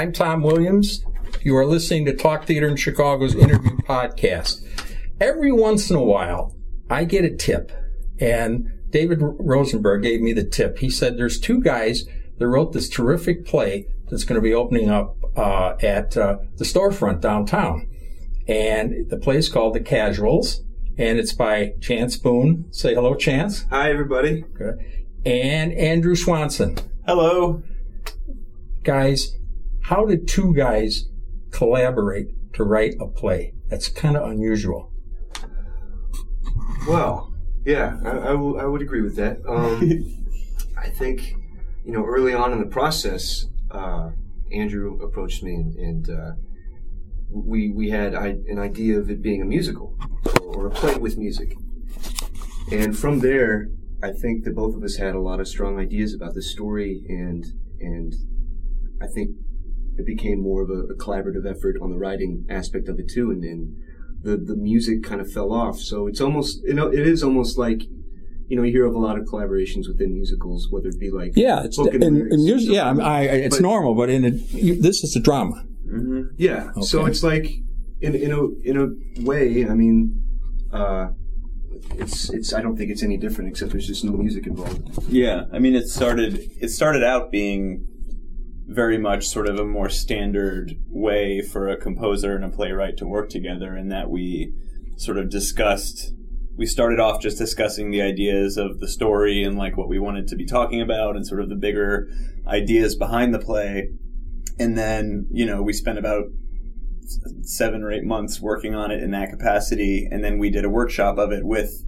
I'm Tom Williams. You are listening to Talk Theater in Chicago's interview podcast. Every once in a while, I get a tip, and David Rosenberg gave me the tip. He said there's two guys that wrote this terrific play that's going to be opening up uh, at uh, the storefront downtown. And the play is called The Casuals, and it's by Chance Boone. Say hello, Chance. Hi, everybody. Good. And Andrew Swanson. Hello. Guys, how did two guys collaborate to write a play? That's kind of unusual. Well, yeah, I, I, w- I would agree with that. Um, I think, you know, early on in the process, uh, Andrew approached me and, and uh, we we had I, an idea of it being a musical or a play with music, and from there, I think that both of us had a lot of strong ideas about the story, and and I think it became more of a, a collaborative effort on the writing aspect of it too, and then the the music kind of fell off. So it's almost you know it is almost like you know, you hear of a lot of collaborations within musicals, whether it be like yeah, it's in, in music, yeah, I, it's but, normal, but in a, you, this is a drama. Mm-hmm. Yeah, okay. so it's like in in a in a way, I mean, uh, it's it's I don't think it's any different except there's just no music involved. Yeah, I mean, it started it started out being very much sort of a more standard way for a composer and a playwright to work together, in that we sort of discussed we started off just discussing the ideas of the story and like what we wanted to be talking about and sort of the bigger ideas behind the play. And then, you know, we spent about seven or eight months working on it in that capacity. And then we did a workshop of it with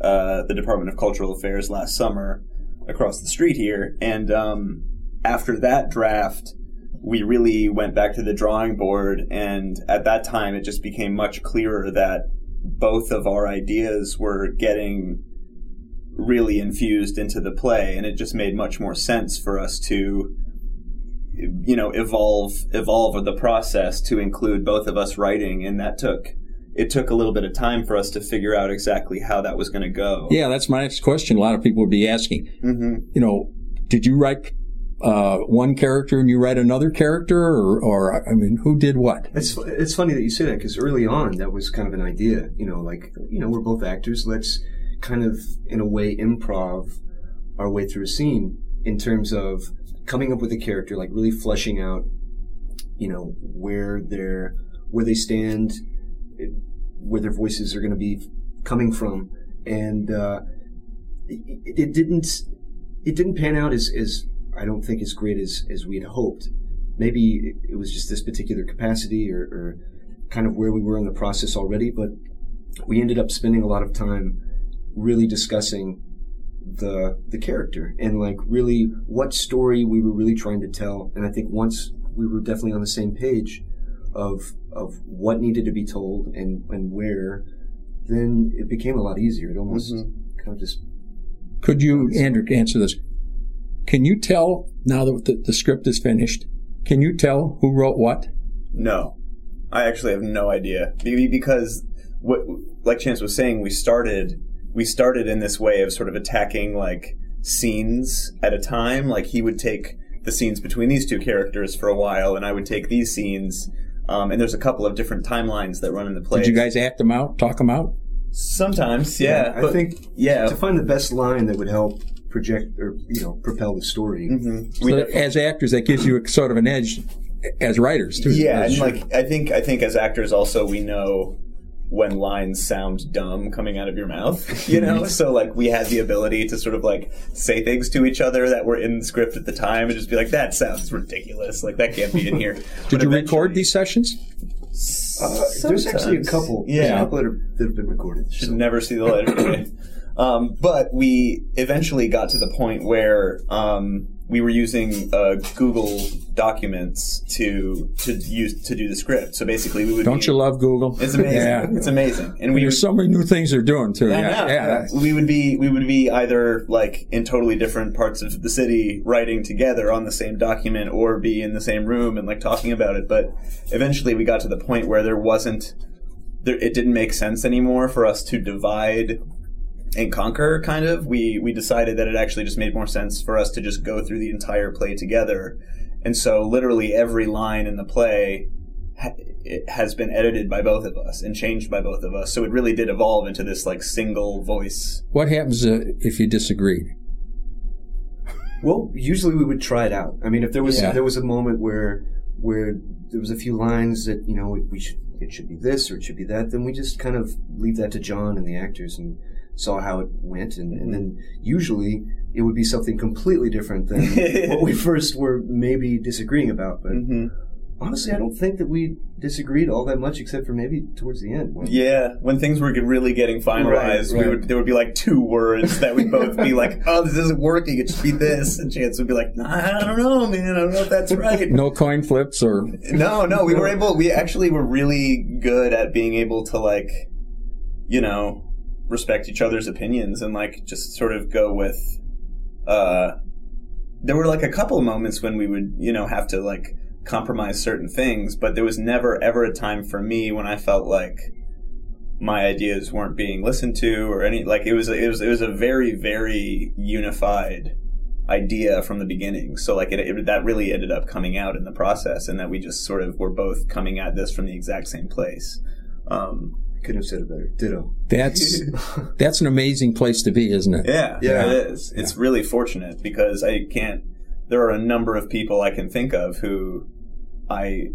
uh, the Department of Cultural Affairs last summer across the street here. And um, after that draft, we really went back to the drawing board. And at that time, it just became much clearer that both of our ideas were getting really infused into the play and it just made much more sense for us to you know evolve evolve the process to include both of us writing and that took it took a little bit of time for us to figure out exactly how that was going to go yeah that's my next question a lot of people would be asking mm-hmm. you know did you write uh, one character and you write another character, or, or, I mean, who did what? It's it's funny that you say that because early on that was kind of an idea. You know, like you know, we're both actors. Let's kind of, in a way, improv our way through a scene in terms of coming up with a character, like really fleshing out, you know, where they're where they stand, where their voices are going to be coming from, and uh, it, it didn't it didn't pan out as as I don't think as great as, as we had hoped. Maybe it was just this particular capacity or, or kind of where we were in the process already, but we ended up spending a lot of time really discussing the the character and like really what story we were really trying to tell. And I think once we were definitely on the same page of of what needed to be told and and where, then it became a lot easier. It almost mm-hmm. kind of just. Could you, Andrew, answer this? Can you tell now that the, the script is finished? Can you tell who wrote what? No, I actually have no idea. Maybe because what, like Chance was saying, we started we started in this way of sort of attacking like scenes at a time. Like he would take the scenes between these two characters for a while, and I would take these scenes. Um, and there's a couple of different timelines that run in the play. Did you guys act them out, talk them out? Sometimes, yeah. yeah I think yeah. To find the best line that would help project or you know propel the story. Mm-hmm. So as actors, that gives you a, sort of an edge as writers too. Yeah, and like I think I think as actors also we know when lines sound dumb coming out of your mouth, you know? so like we had the ability to sort of like say things to each other that were in the script at the time and just be like, that sounds ridiculous. Like that can't be in here. Did you record these sessions? Uh, there's actually a couple. Yeah. A couple that, are, that have been recorded. Should so. never see the light of day. Um, but we eventually got to the point where um, we were using uh, Google Documents to to use to do the script. So basically, we would. Don't be, you love Google? It's amazing. yeah. It's amazing, and we there's so many new things they're doing too. Yeah, yeah, yeah. We would be we would be either like in totally different parts of the city writing together on the same document, or be in the same room and like talking about it. But eventually, we got to the point where there wasn't. There, it didn't make sense anymore for us to divide and conquer kind of we we decided that it actually just made more sense for us to just go through the entire play together and so literally every line in the play ha- it has been edited by both of us and changed by both of us. So it really did evolve into this like single voice. What happens uh, if you disagreed? Well, usually we would try it out. I mean, if there was Yeah. there was a moment where where there was a few lines that you know we, we should it should be this or it should be that, then we just kind of leave that to John and the actors and saw how it went, and, and then usually it would be something completely different than what we first were maybe disagreeing about. But Mm-hmm. honestly, I don't think that we disagreed all that much, except for maybe towards the end. when- Yeah, when things were really getting finalized, Right, right. we would there would be like two words that we'd both be like, "Oh, this isn't working. It should be this," and Chance would be like, nah, "I don't know, man. I don't know if that's right." No coin flips or No, no, we were able. We actually were really good at being able to like, you know, respect each other's opinions and like just sort of go with. uh There were like a couple of moments when we would, you know, have to like compromise certain things, but there was never ever a time for me when I felt like my ideas weren't being listened to or any like it was it was it was a very very unified idea from the beginning. So like it, it that really ended up coming out in the process, and that we just sort of were both coming at this from the exact same place. Um, Couldn't have said it better. Ditto. that's that's an amazing place to be, isn't it? yeah, Yeah. it is. It's really fortunate because I can't. There are a number of people I can think of who I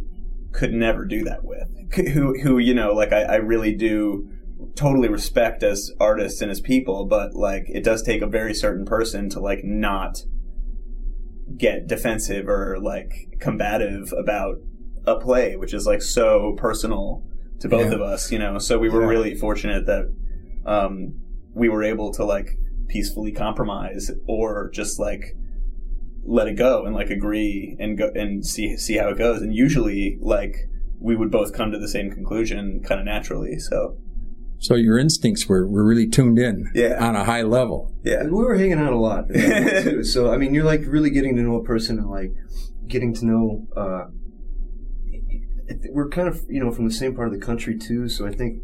could never do that with. Who who you know like I, I really do totally respect as artists and as people, but like it does take a very certain person to like not get defensive or like combative about a play, which is like so personal to both Yeah. of us, you know. So we were Yeah. really fortunate that um, we were able to like peacefully compromise or just like let it go and like agree and go and see see how it goes. And usually, like we would both come to the same conclusion kind of naturally. So So your instincts were, were really tuned in Yeah. on a high level. yeah, We were hanging out a lot, too. so I mean, you're like really getting to know a person and like getting to know. Uh, we're kind of you know from the same part of the country too, so I think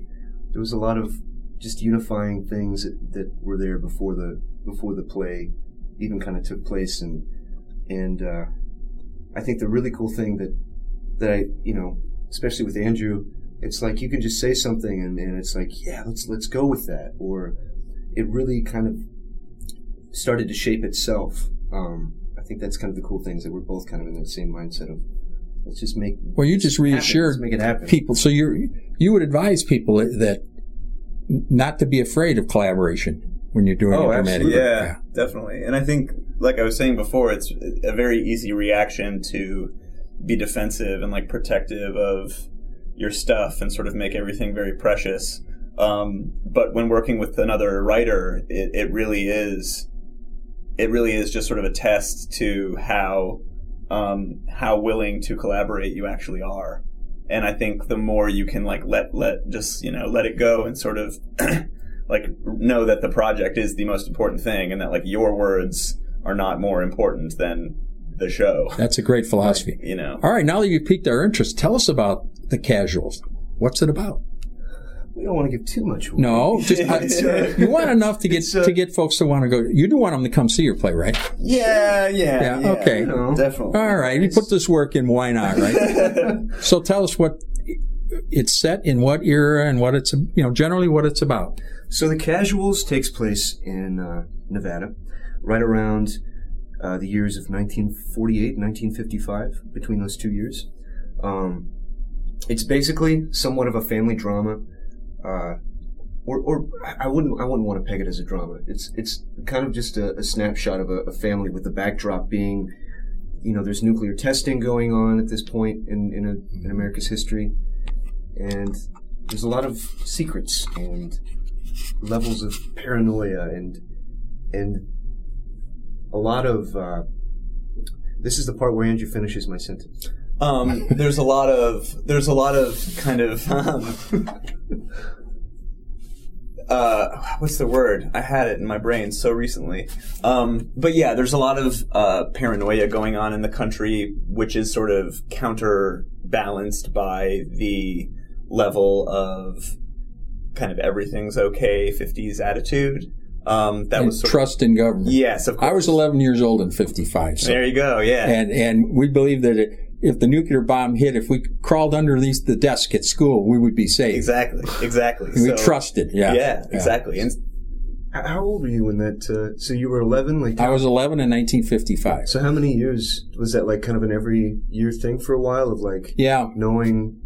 there was a lot of just unifying things that, that were there before the before the play even kind of took place, and and uh, I think the really cool thing that that I you know especially with Andrew, it's like you can just say something and, and it's like yeah let's let's go with that, or it really kind of started to shape itself. Um, I think that's kind of the cool things that we're both kind of in that same mindset of let's just make. Well, you just happen. reassured make it happen. people. So you you would advise people that not to be afraid of collaboration when you're doing Oh, a dramatic. absolutely. work. Yeah, definitely. And I think, like I was saying before, it's a very easy reaction to be defensive and like protective of your stuff and sort of make everything very precious. Um, but when working with another writer, it, it really is, it really is just sort of a test to how, um, how willing to collaborate you actually are. And I think the more you can like let, let, just, you know, let it go and sort of like know that the project is the most important thing and that like your words are not more important than the show That's a great philosophy. you know All right, now that you've piqued our interest, tell us about the casuals. What's it about? We don't want to give too much. away. No, just It's, uh, you want enough to get uh, to get folks to want to go. You do want them to come see your play, right? yeah yeah, Yeah, okay. you know. definitely All right, you put this work in. Why not? Right. so tell us what it's set in, what era, and what it's you know generally what it's about. So the Casuals takes place in uh, Nevada, right around uh, the years of 1948 1955. Between those two years, um, it's basically somewhat of a family drama, uh, or, or I wouldn't I wouldn't want to peg it as a drama. It's it's kind of just a, a snapshot of a, a family with the backdrop being, you know, there's nuclear testing going on at this point in in, a, in America's history, and there's a lot of secrets and levels of paranoia and and a lot of uh, this is the part where Andrew finishes my sentence. Um there's a lot of there's a lot of kind of um uh what's the word i had it in my brain so recently um but yeah there's a lot of uh paranoia going on in the country which is sort of counterbalanced by the level of kind of everything's okay 50s attitude Um, that and was sort trust in government. Yes, of course. I was 11 years old in 55. So. There you go. Yeah. And and we believe that it, if the nuclear bomb hit, if we crawled underneath the desk at school, we would be safe. Exactly. Exactly. And we trusted. Yeah. Yeah. Exactly. And How old were you when that? Uh, so you were 11. Like I was 11 in 1955. So how many years was that? Like kind of an every year thing for a while of like Yeah. knowing.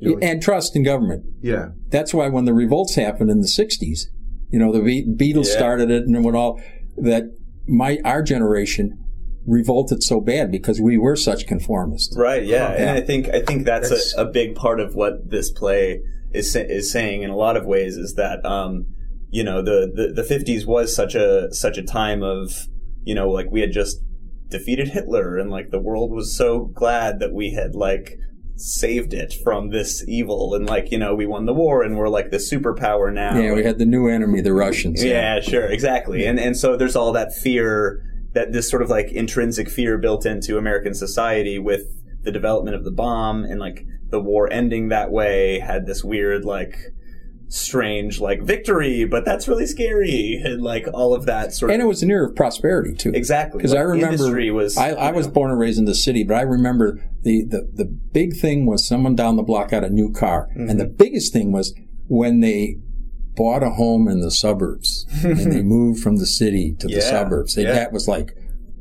you know, like- And trust in government. yeah. That's why when the revolts happened in the 60s, you know, the Be- Beatles Yeah. started it and what all, that my, our generation revolted so bad because we were such conformists. Right. Yeah. Oh, And. I think I think that's, That's- a, a big part of what this play is is saying in a lot of ways is that um, you know the, the the 50s was such a such a time of you know like we had just defeated Hitler and like the world was so glad that we had like saved it from this evil and like you know we won the war and we're like the superpower now Yeah, we had the new enemy, the Russians. yeah, sure, exactly. And and so there's all that fear that this sort of like intrinsic fear built into American society with the development of the bomb and like the war ending that way had this weird like strange like victory, but that's really scary and like all of that sort of And it was an era of prosperity too. exactly Because I remember, was I, I was know, born and raised in the city, but I remember the, the, the big thing was someone down the block got a new car. Mm-hmm. And the biggest thing was when they bought a home in the suburbs and they moved from the city to the suburbs. They, yeah. That was like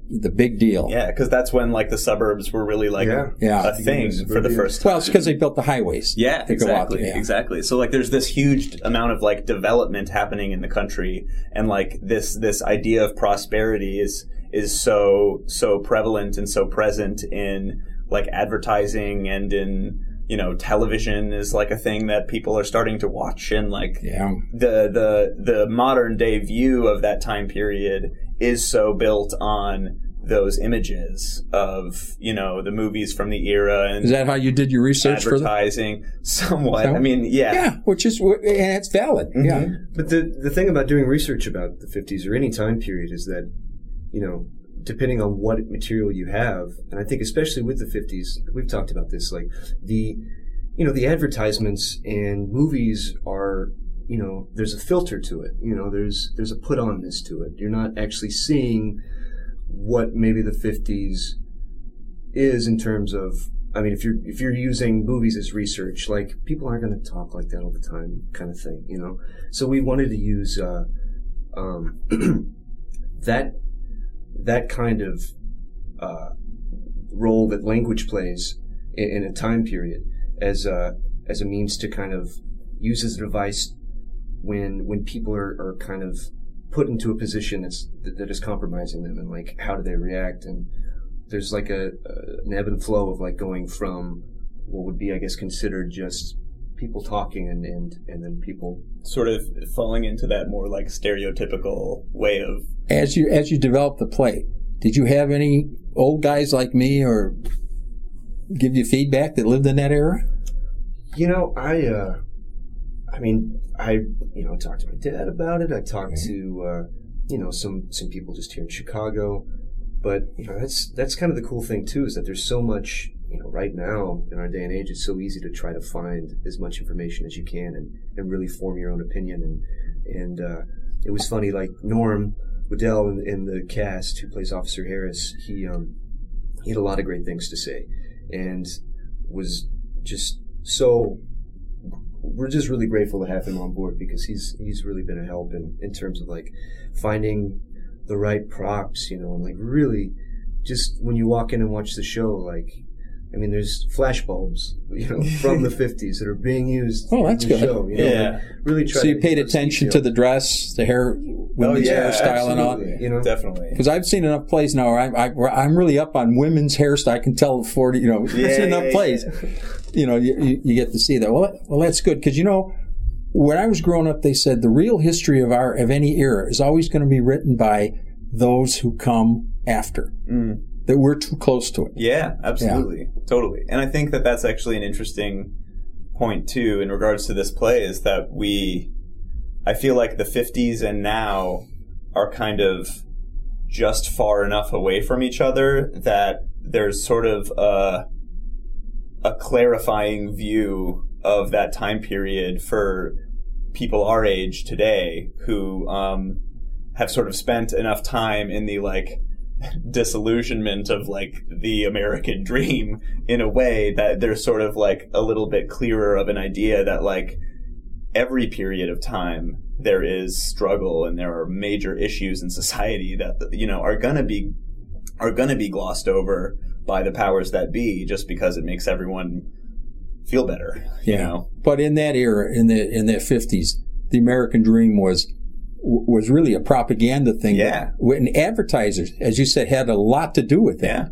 the big deal. yeah, because that's when like the suburbs were really like Yeah. Yeah. a thing for the first time. Well, it's because they built the highways. Yeah, to go out exactly, there. Yeah. exactly. So like, there's this huge amount of like development happening in the country, and like this this idea of prosperity is is so so prevalent and so present in like advertising and in you know television is like a thing that people are starting to watch, and like Yeah. the the the modern day view of that time period is so built on those images of you know the movies from the era and Is that how you did your research for that? advertising somewhat. So- I mean, yeah. Yeah, which is, and it's valid. Mm-hmm. Yeah. But the the thing about doing research about the 50s or any time period is that, you know, depending on what material you have, and I think especially with the 50s, we've talked about this, like the, you know, the advertisements and movies are, you know, there's a filter to it. You know, there's there's a put onness to it. You're not actually seeing what maybe the 50s is in terms of I mean, if you're if you're using movies as research, like people aren't going to talk like that all the time, kind of thing, you know. So we wanted to use uh, um, that that kind of uh, role that language plays in, in a time period as a as a means to kind of use as a device when when people are, are kind of put into a position that's that, is compromising them and like how do they react? And there's like a, a an ebb and flow of like going from what would be I guess considered just people talking and and, and then people Sort of falling into that more like stereotypical way of As you as you developed the play, did you have any old guys like me or give you feedback that lived in that era? You know, I, uh, I mean, I, you know, talked to my dad about it. I talked to, uh, you know, some, some people just here in Chicago. But, you know, that's, that's kind of the cool thing too, is that there's so much, you know, right now in our day and age, it's so easy to try to find as much information as you can and, and really form your own opinion. And, and, uh, it was funny, like Norm Waddell in, in the cast who plays Officer Harris, he, um, he had a lot of great things to say and was just so we're just really grateful to have him on board because he's he's really been a help in, in terms of like finding the right props, you know, and like really just when you walk in and watch the show, like I mean, there's flash bulbs, you know, from the '50s that are being used. Oh, that's in the good. Show, you know, Yeah. like, really try. So you to paid attention detail. to the dress, the hair, women's yeah, hairstyle, and all. You know, definitely. Because I've seen enough plays now where I'm, I, where I'm really up on women's hairstyle. I can tell 40, you know, I've Yeah, seen enough yeah, plays. You know, you, you, you get to see that. Well, well, that's good because you know, when I was growing up, they said the real history of our of any era is always going to be written by those who come after. Mm. That we're too close to it. Yeah, absolutely, totally. And I think that that's actually an interesting point too in regards to this play is that we, I feel like the '50s and now are kind of just far enough away from each other that there's sort of a a clarifying view of that time period for people our age today who um, have sort of spent enough time in the like disillusionment of like the American dream in a way that they're sort of like a little bit clearer of an idea that like every period of time there is struggle and there are major issues in society that you know are going to be are going to be glossed over by the powers that be just because it makes everyone feel better you Yeah. know But in that era, in the in the fifties, the American dream was was really a propaganda thing. Yeah. And advertisers, as you said, had a lot to do with that.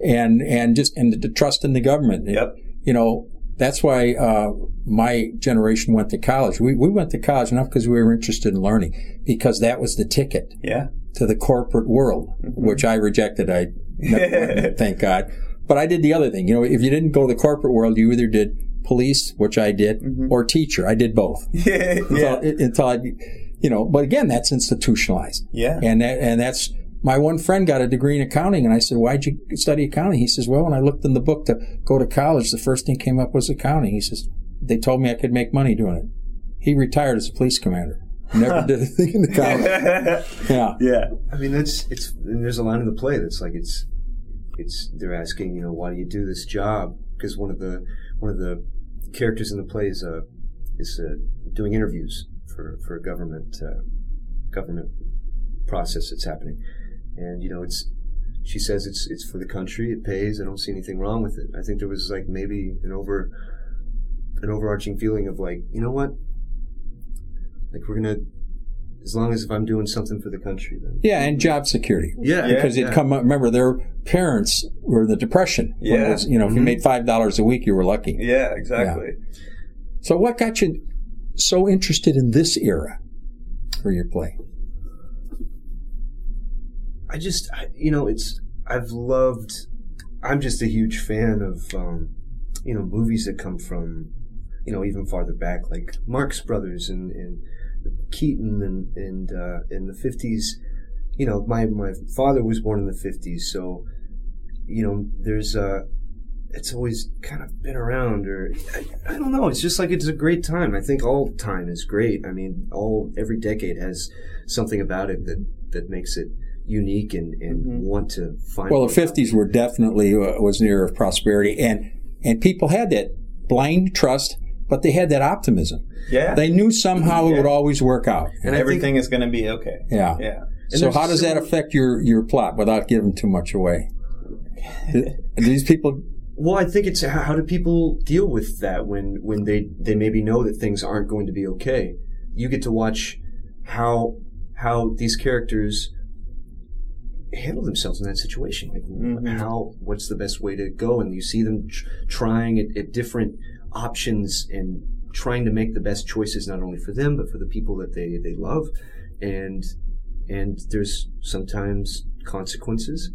Yeah. And and just and the trust in the government. Yep. You know, that's why uh, my generation went to college. We we went to college not because we were interested in learning, because that was the ticket yeah to the corporate world, which I rejected. I never thank God. But I did the other thing. You know, if you didn't go to the corporate world, you either did police, which I did, or teacher. I did both. yeah Until, until I, you know, but again, that's institutionalized. yeah And that, and that's, my one friend got a degree in accounting and I said, why'd you study accounting? He says, well, when I looked in the book to go to college, the first thing came up was accounting. He says, they told me I could make money doing it. He retired as a police commander. Never did a thing in the college. Yeah. yeah I mean, that's it's. And there's a line in the play that's like it's, it's. They're asking, you know, why do you do this job? Because one of the one of the characters in the play is uh, is uh, doing interviews for for a government uh, government process that's happening, and you know, it's. She says it's it's for the country. It pays. I don't see anything wrong with it. I think there was like maybe an over an overarching feeling of like, you know what? Like we're gonna, as long as if I'm doing something for the country, then Yeah. And job security. yeah, Yeah. because it'd come. Remember, their parents were in the depression. Yeah. was, you know, if you Mhm. made five dollars a week, you were lucky. yeah exactly So, what got you so interested in this era for your play? I just, you know, it's I've loved. I'm just a huge fan of, um, you know, movies that come from, you know, even farther back, like Marx Brothers and, and Keaton and and uh, in the fifties. You know, my my father was born in the fifties, so you know, there's uh it's always kind of been around, or I, I don't know. It's just like it's a great time. I think all time is great. I mean, all every decade has something about it that that makes it unique and, and Mhm. want to find. Well, the more about fifties were definitely uh, was an era of prosperity, and and people had that blind trust, but they had that optimism. yeah They knew somehow it would always work out. And I think- everything is going to be okay Yeah. yeah And So, how does that affect your your plot without giving too much away? Do these people Well, I think it's how how do people deal with that when when they they maybe know that things aren't going to be okay. You get to watch how how these characters handle themselves in that situation. Like Mhm. how what's the best way to go, and you see them tr- trying at, at different options and trying to make the best choices not only for them but for the people that they they love, and and there's sometimes consequences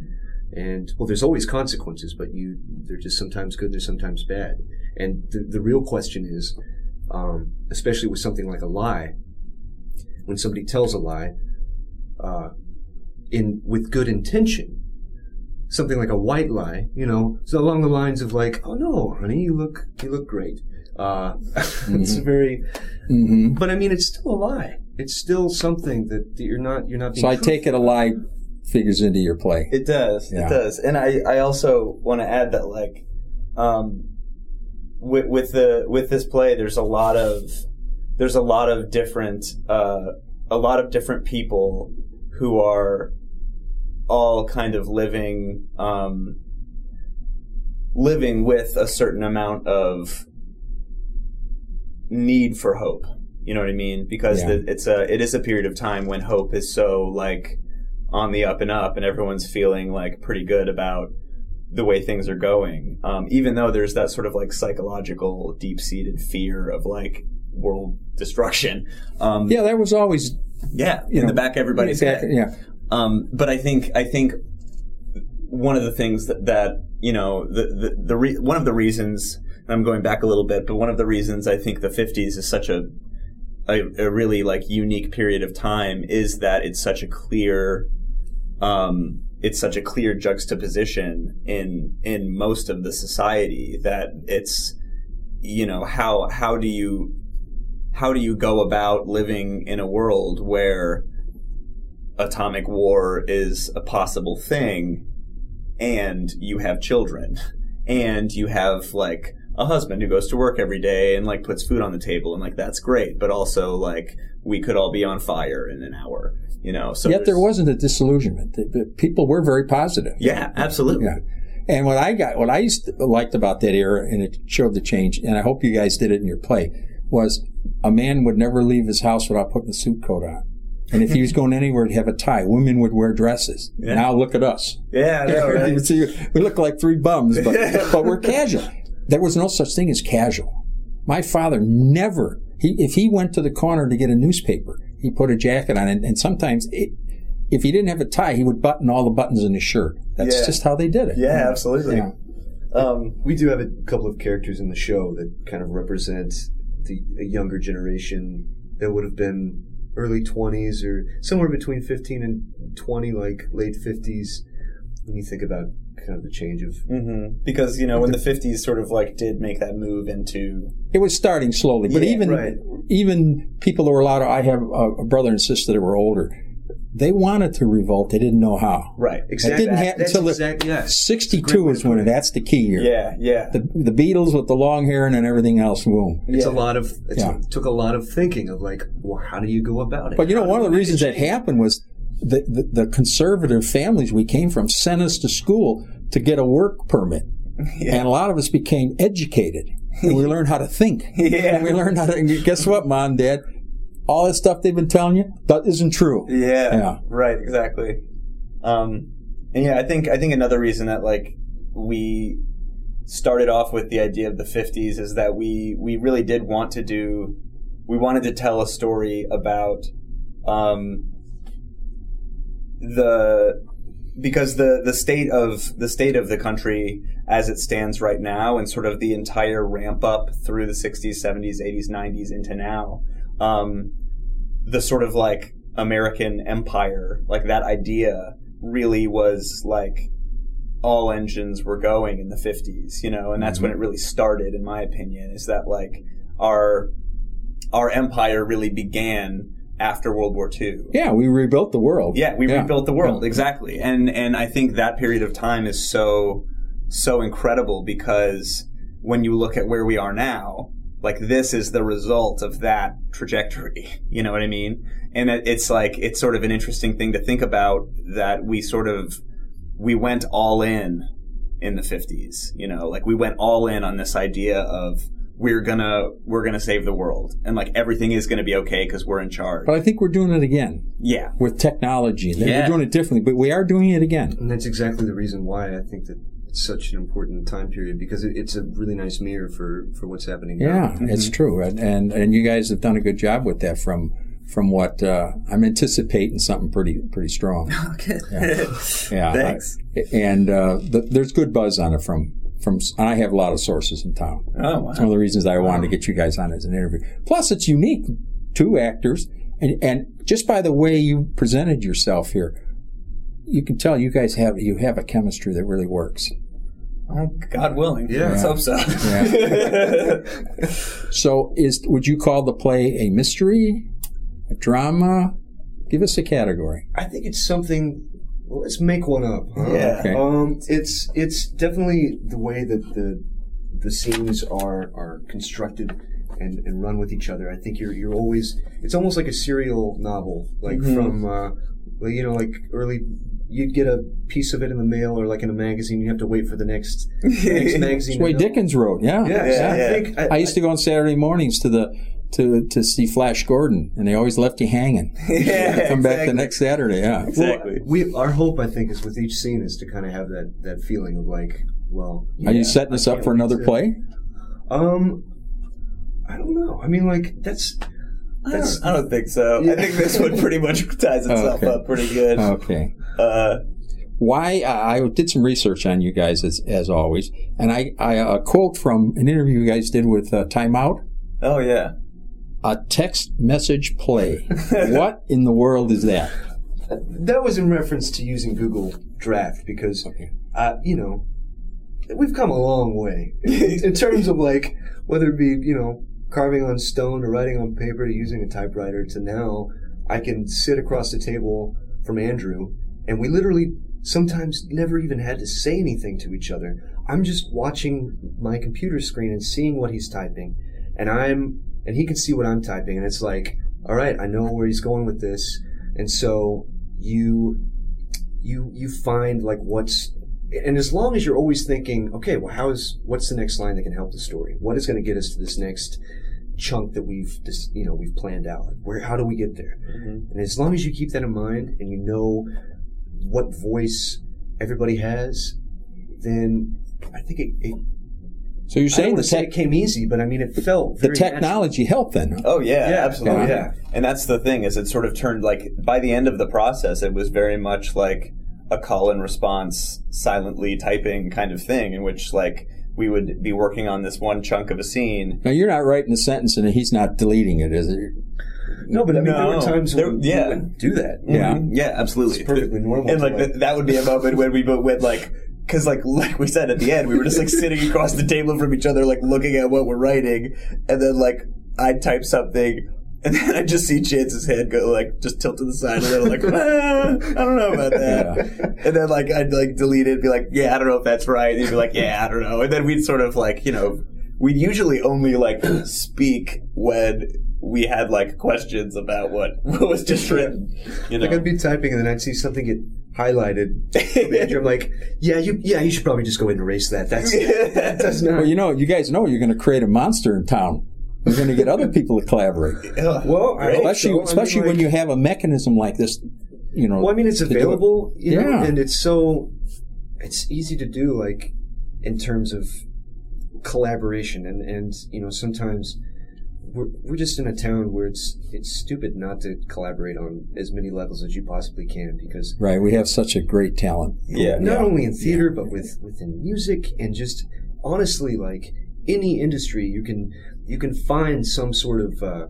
and well there's always consequences but you they're just sometimes good they're sometimes bad. And the, the real question is um, especially with something like a lie when somebody tells a lie uh, in with good intention something like a white lie you know so along the lines of like oh no honey you look you look great. Uh, it's Mhm. very hmm but i mean it's still a lie. It's still something that that you're not you're not being So I truthful take it a lie figures into your play. It does. Yeah. It does. And I, I also want to add that like um with with the with this play there's a lot of there's a lot of different uh a lot of different people who are all kind of living um living with a certain amount of need for hope. You know what I mean? Because Yeah. the, it's a it is a period of time when hope is so like on the up and up, and everyone's feeling like pretty good about the way things are going. Um, even though there's that sort of like psychological, deep seated fear of like world destruction. Um, Yeah, that was always yeah, in know, the back of everybody's back- head. Yeah, Um, but I think I think one of the things that, that you know the the, the re- one of the reasons and I'm going back a little bit, but one of the reasons I think the 50s is such a a, a really like unique period of time is that it's such a clear um, it's such a clear juxtaposition in in most of the society that it's you know how how do you how do you go about living in a world where atomic war is a possible thing and you have children and you have like a husband who goes to work every day and like puts food on the table and like that's great but also like we could all be on fire in an hour you know so Yet there wasn't a disillusionment. The- the People were very positive. yeah absolutely Yeah. And what I got, what I liked about that era, and it showed the change, and I hope you guys did it in your play, was a man would never leave his house without putting a suit coat on. And if he was going anywhere, he'd have a tie. Women would wear dresses. Yeah. Now look at us. yeah, know, right? See, we look like three bums, but, but we're casual. There was no such thing as casual. My father never, he, if he went to the corner to get a newspaper, he put a jacket on, and, and sometimes it, if he didn't have a tie, he would button all the buttons in his shirt. That's Yeah. just how they did it. yeah absolutely um We do have a couple of characters in the show that kind of represent the a younger generation that would have been early 20s or somewhere between 15 and 20, like late 50s. When you think about kind of the change of hmm because you know when the 50s sort of like did make that move into It was starting slowly, but Yeah, even right. even people that were allowed. To, I have a, a brother and sister that were older. They wanted to revolt. They didn't know how. right exactly It didn't happen that's until the- exact, yes. Sixty-two is when that's the key year. yeah yeah The the Beatles with the long hair and then everything else. Boom. It's Yeah. a lot of It Yeah. took a lot of thinking of like, well, how do you go about it? But you know, How one of the you reasons that happened was the, the, the conservative families we came from sent us to school to get a work permit. And a lot of us became educated. And we learned how to think. Yeah. And we learned how to, and guess what, mom, dad? All that stuff they've been telling you, that isn't true. Yeah. Yeah. Right. Exactly. Um, and yeah, I think I think another reason that like we started off with the idea of the 50s is that we we really did want to do we wanted to tell a story about um, the because the the state of the state of the country as it stands right now and sort of the entire ramp up through the 60s 70s 80s 90s into now um, the sort of like American empire, like that idea really was like all engines were going in the 50s, you know, and that's when it really started in my opinion is that like our our empire really began after World War II. Yeah, we rebuilt the world. Yeah, we Yeah. rebuilt the world Yeah. exactly, and and I think that period of time is so so incredible because when you look at where we are now, like this is the result of that trajectory. You know what I mean? And it, it's like it's sort of an interesting thing to think about that we sort of we went all in in the 50s. You know, like we went all in on this idea of we're gonna we're gonna save the world and like everything is gonna be okay because we're in charge. But I think we're doing it again yeah, with technology. Yeah, We're doing it differently, but we are doing it again. And that's exactly the reason why I think that it's such an important time period because it, it's a really nice mirror for, for what's happening Yeah, now. it's true, and, and and you guys have done a good job with that. From from what uh, I'm anticipating, something pretty pretty strong. okay. Yeah, Thanks. I- and uh, th there's good buzz on it from from. And I have a lot of sources in town. oh wow. One of the reasons I wanted to get you guys on as an interview. Plus, it's unique. Two actors, and and just by the way you presented yourself here, you can tell you guys have you have a chemistry that really works. Oh, God willing. Yeah. Let's hope so. So, is would you call the play a mystery, a drama? Give us a category. I think it's something. Well, let's make one up. huh? Yeah. Okay. Um, it's it's definitely the way that the the scenes are are constructed and, and run with each other. I think you're you're always. It's almost like a serial novel, like Mhm. from uh, you know, like early. You'd get a piece of it in the mail or like in a magazine. You have to wait for the next next magazine. That's the way. Dickens wrote. Yeah, Yeah, Yeah, so I think I, I used to go on Saturday mornings to the to to see Flash Gordon, and they always left you hanging. yeah, Come back the next Saturday. Yeah. Exactly. we our hope I think is with each scene is to kind of have that that feeling of like, well, Are you setting us up for another to- play? Um, I don't know. I mean, like that's I that's don't, I don't think so. I think this one pretty much ties itself Okay. up pretty good. Okay. Uh, Why I I did some research on you guys as as always, and I I a quote from an interview you guys did with uh, Time Out. oh yeah. A text message play. what in the world is that? that was in reference to using Google Drive because Okay. uh, you know we've come a long way in terms of like whether it be you know carving on stone or writing on paper to using a typewriter to now I can sit across the table from Andrew and we literally sometimes never even had to say anything to each other. I'm just watching my computer screen and seeing what he's typing and I'm and he can see what I'm typing and it's like, all right, I know where he's going with this. And so you you you find like what's and as long as you're always thinking, okay, well, how is what's the next line that can help the story? What is going to get us to this next chunk that we've just you know we've planned out? Where how do we get there? Mhm. And as long as you keep that in mind and you know what voice everybody has, then I think it. it So you're I don't saying the, to say tech it came easy, but I mean it felt the very natural. technology helped then? Oh yeah, Yeah, absolutely. yeah. And that's the thing is it sort of turned like by the end of the process, it was very much like a call and response, silently typing kind of thing, in which like we would be working on this one chunk of a scene. Now you're not writing a sentence and he's not deleting it, is it? No, but I mean there No. were times There- when yeah. you wouldn't do that. Yeah. Mhm. yeah, absolutely, It's perfectly normal And like like- that would be a moment when we both went like. Because, like, like we said at the end, we were just like sitting across the table from each other, like looking at what we're writing, and then like I'd type something, and then I just see Chance's head go like just tilt to the side a little, like ah, I don't know about that. And then like I'd like delete it, and be like, yeah, I don't know if that's right. And he'd be like, yeah, I don't know. And then we'd sort of like, you know, we'd usually only like speak when we had like questions about what, what was just written. You know, Like I'd be typing and then I'd see something get highlighted. I'm like, yeah, you, yeah, you should probably just go in and erase that. That's that does not. Well, you know, you guys know you're going to create a monster in town. You're going to get other people to collaborate, well, I hope especially so. I mean, especially when you have a mechanism like this. You know, Well, I mean, it's to do it. available, you know, Yeah. and it's so it's easy to do, like in terms of collaboration, and and you know, sometimes we're we're just in a town where it's it's stupid not to collaborate on as many levels as you possibly can because Right, we have such a great talent. yeah. not Yeah. only in theater but with within music and just honestly like any industry you can you can find some sort of uh,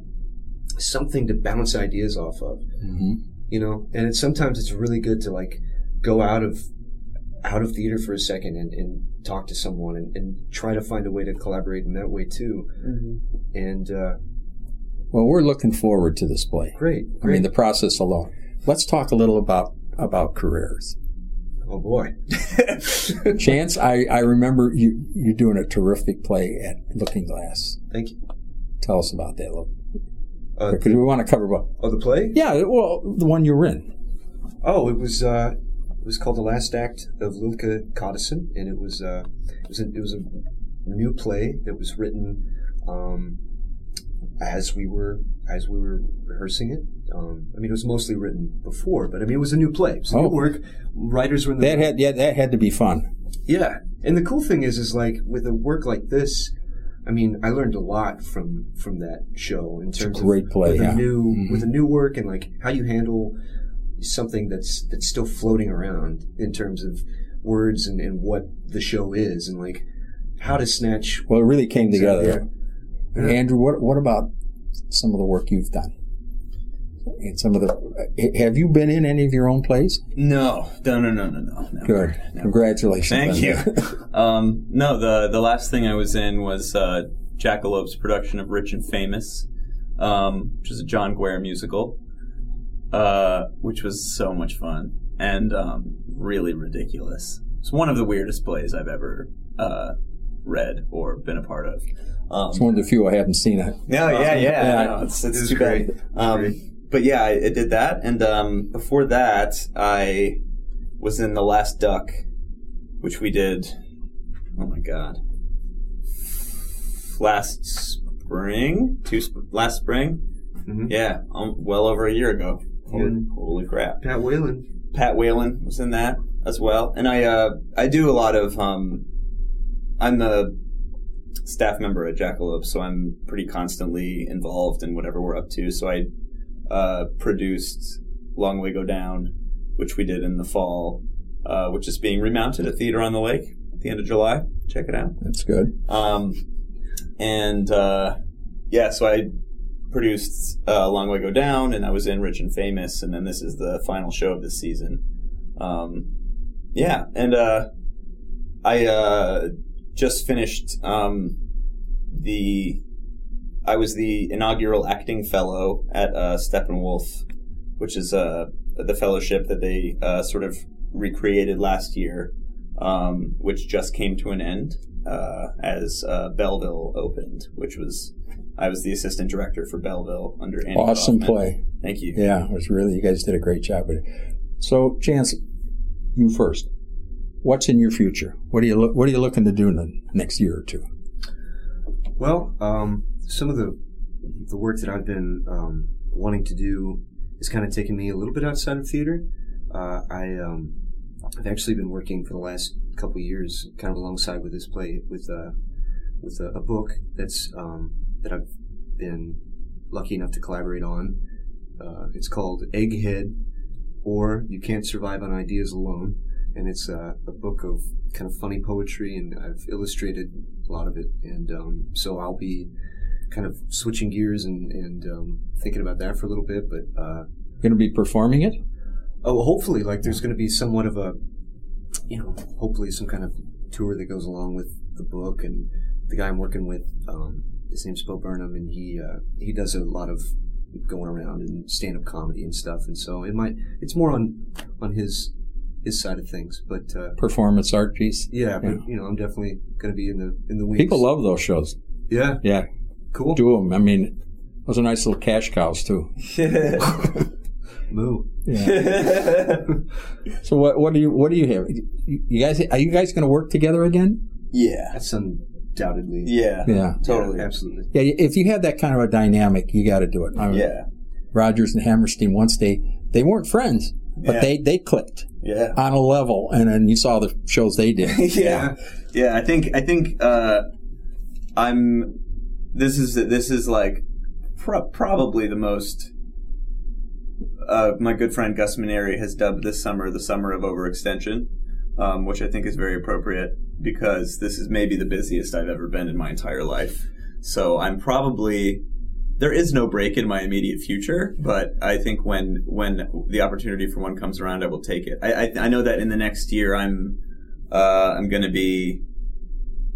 something to bounce ideas off of hmm you know and it's sometimes it's really good to like go out of out of theater for a second and, and talk to someone and, and try to find a way to collaborate in that way too and uh, Well, we're looking forward to this play. great I mean, the process alone. Let's talk a little about about careers. oh boy Chance, I, I remember you you doing a terrific play at Looking Glass. thank you Tell us about that, look, uh, because we want to cover what. oh the play Yeah, well, the one you were in. Oh, it was uh, it was called the last act of Lilka Kadison, and it was uh, it was a, it was a new play that was written um, as we were as we were rehearsing it. Um, I mean, it was mostly written before, but I mean, it was a new play. It a Oh. new work. Writers were in the That had yeah, that had to be fun. yeah, and the cool thing is, is like with a work like this, I mean, I learned a lot from from that show in terms great of great play, with yeah. a new Mhm. with a new work and like how you handle something that's that's still floating around in terms of words and, and what the show is and like how to snatch. Well, it really came together. Yeah. Andrew, what what about some of the work you've done? And some of the have you been in any of your own plays? No, no, no, no, no, no. no. Good, congratulations. Thank on you. um, no, the the last thing I was in was uh, Jackalope's production of Rich and Famous, um, which is a John Guare musical, uh, which was so much fun and um, really ridiculous. It's one of the weirdest plays I've ever uh, read or been a part of. Um, It's one of the few I haven't seen. It. no, yeah, yeah, Yeah. no, it's, it's It was too great. bad. Um, but yeah, I, I did that, and um, before that, I was in the Last Duck, which we did. Oh my god, last spring, two sp- last spring, Mhm. yeah, um, well over a year ago. Holy, holy crap! Pat Whalen. Pat Whalen was in that as well, and I uh, I do a lot of um, I'm the staff member at Jackalope, so I'm pretty constantly involved in whatever we're up to. So I uh, produced Long Way Go Down, which we did in the fall, uh, which is being remounted at Theater on the Lake at the end of July. Check it out. That's good. Um, and uh, yeah, so I produced uh, Long Way Go Down, and I was in Rich and Famous, and then this is the final show of this season. Um, yeah, and uh, I uh, just finished um, the I was the inaugural acting fellow at uh, Steppenwolf, which is uh, the fellowship that they uh, sort of recreated last year, um, which just came to an end as Belleville opened, which was I was the assistant director for Belleville under Andy Awesome Kaufman. play. Thank you. Yeah, it was really, you guys did a great job with it. So, Chance, you first. What's in your future? What are you look, What are you looking to do in the next year or two? Well, um, some of the the work that I've been um, wanting to do is kind of taken me a little bit outside of theater. Uh, I um, I've actually been working for the last couple of years, kind of alongside with this play, with uh, with a, a book that's um, that I've been lucky enough to collaborate on. Uh, it's called Egghead, or You Can't Survive on Ideas Alone, and it's uh, a book of kind of funny poetry, and I've illustrated a lot of it, and um, so I'll be kind of switching gears and, and um, thinking about that for a little bit, but uh, Going to be performing it? oh, hopefully, like there's going to be somewhat of a, you know, hopefully some kind of tour that goes along with the book, and the guy I'm working with, um, his name's Bo Burnham, and he uh, he does a lot of going around and stand up comedy and stuff, and so it might it's more on on his his side of things, but uh, Performance art piece? yeah, but Yeah. you know, I'm definitely going to be in the in the wings. People love those shows. yeah, Yeah, cool. do them. I mean, those are nice little cash cows, too. Moo. Yeah. so, what, what do you What do you have? You you guys, are you guys going to work together again? yeah. That's undoubtedly. Yeah. Yeah. Totally. Yeah, absolutely. Yeah, if you have that kind of a dynamic, you got to do it. I mean, Yeah. Rodgers and Hammerstein once they they weren't friends, but Yeah. they they clicked Yeah. on a level, and then you saw the shows they did. yeah, yeah. I think I think uh, I'm. This is this is like pro- probably the most. Uh, my good friend Gus Maneri has dubbed this summer the summer of overextension, um, which I think is very appropriate because this is maybe the busiest I've ever been in my entire life. So I'm probably there is no break in my immediate future, but I think when when the opportunity for one comes around, I will take it. I I, I know that in the next year, I'm uh, I'm going to be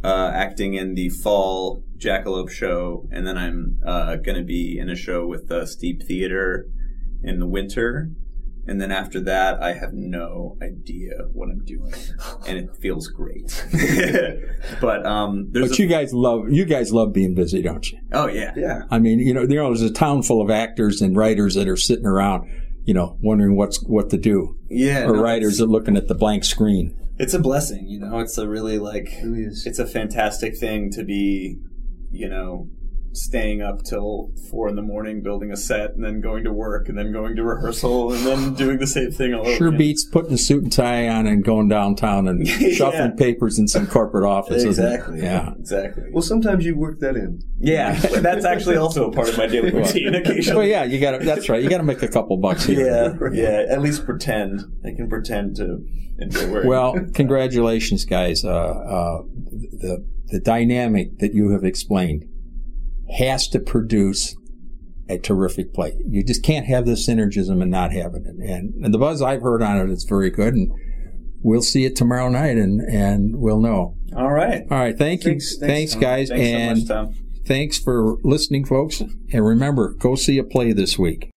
uh, acting in the fall Jackalope show, and then I'm uh, going to be in a show with uh, Steep Theater in the winter. And then after that, I have no idea what I'm doing, and it feels great. but um, there's But a- you guys love you guys love being busy, don't you? oh yeah, Yeah. I mean, you know, you know, there's a town full of actors and writers that are sitting around, you know, wondering what's what to do, yeah. or no, writers that are looking at the blank screen. it's a blessing, you know. It's a really like It really it's a fantastic thing to be, you know, staying up till four in the morning building a set and then going to work and then going to rehearsal and then doing the same thing all over. Sure again. beats putting a suit and tie on and going downtown and Yeah. shuffling papers in some corporate office. isn't it? Exactly. Yeah. Exactly. Well, sometimes you work that in. yeah, that's actually also a part of my daily routine Well, yeah, you got to. That's right. You got to make a couple bucks here. Yeah, yeah. At least pretend. I can pretend to enjoy wearing. Well, congratulations, guys. Uh, uh, the the dynamic that you have explained has to produce a terrific play. You just can't have this synergism and not have it. And, and the buzz I've heard on it is very good. And we'll see it tomorrow night, and and we'll know. all right. All right. Thank you. Thanks- Thanks, thanks, guys. Thanks and so much, Tom. thanks for listening, folks. And remember, go see a play this week.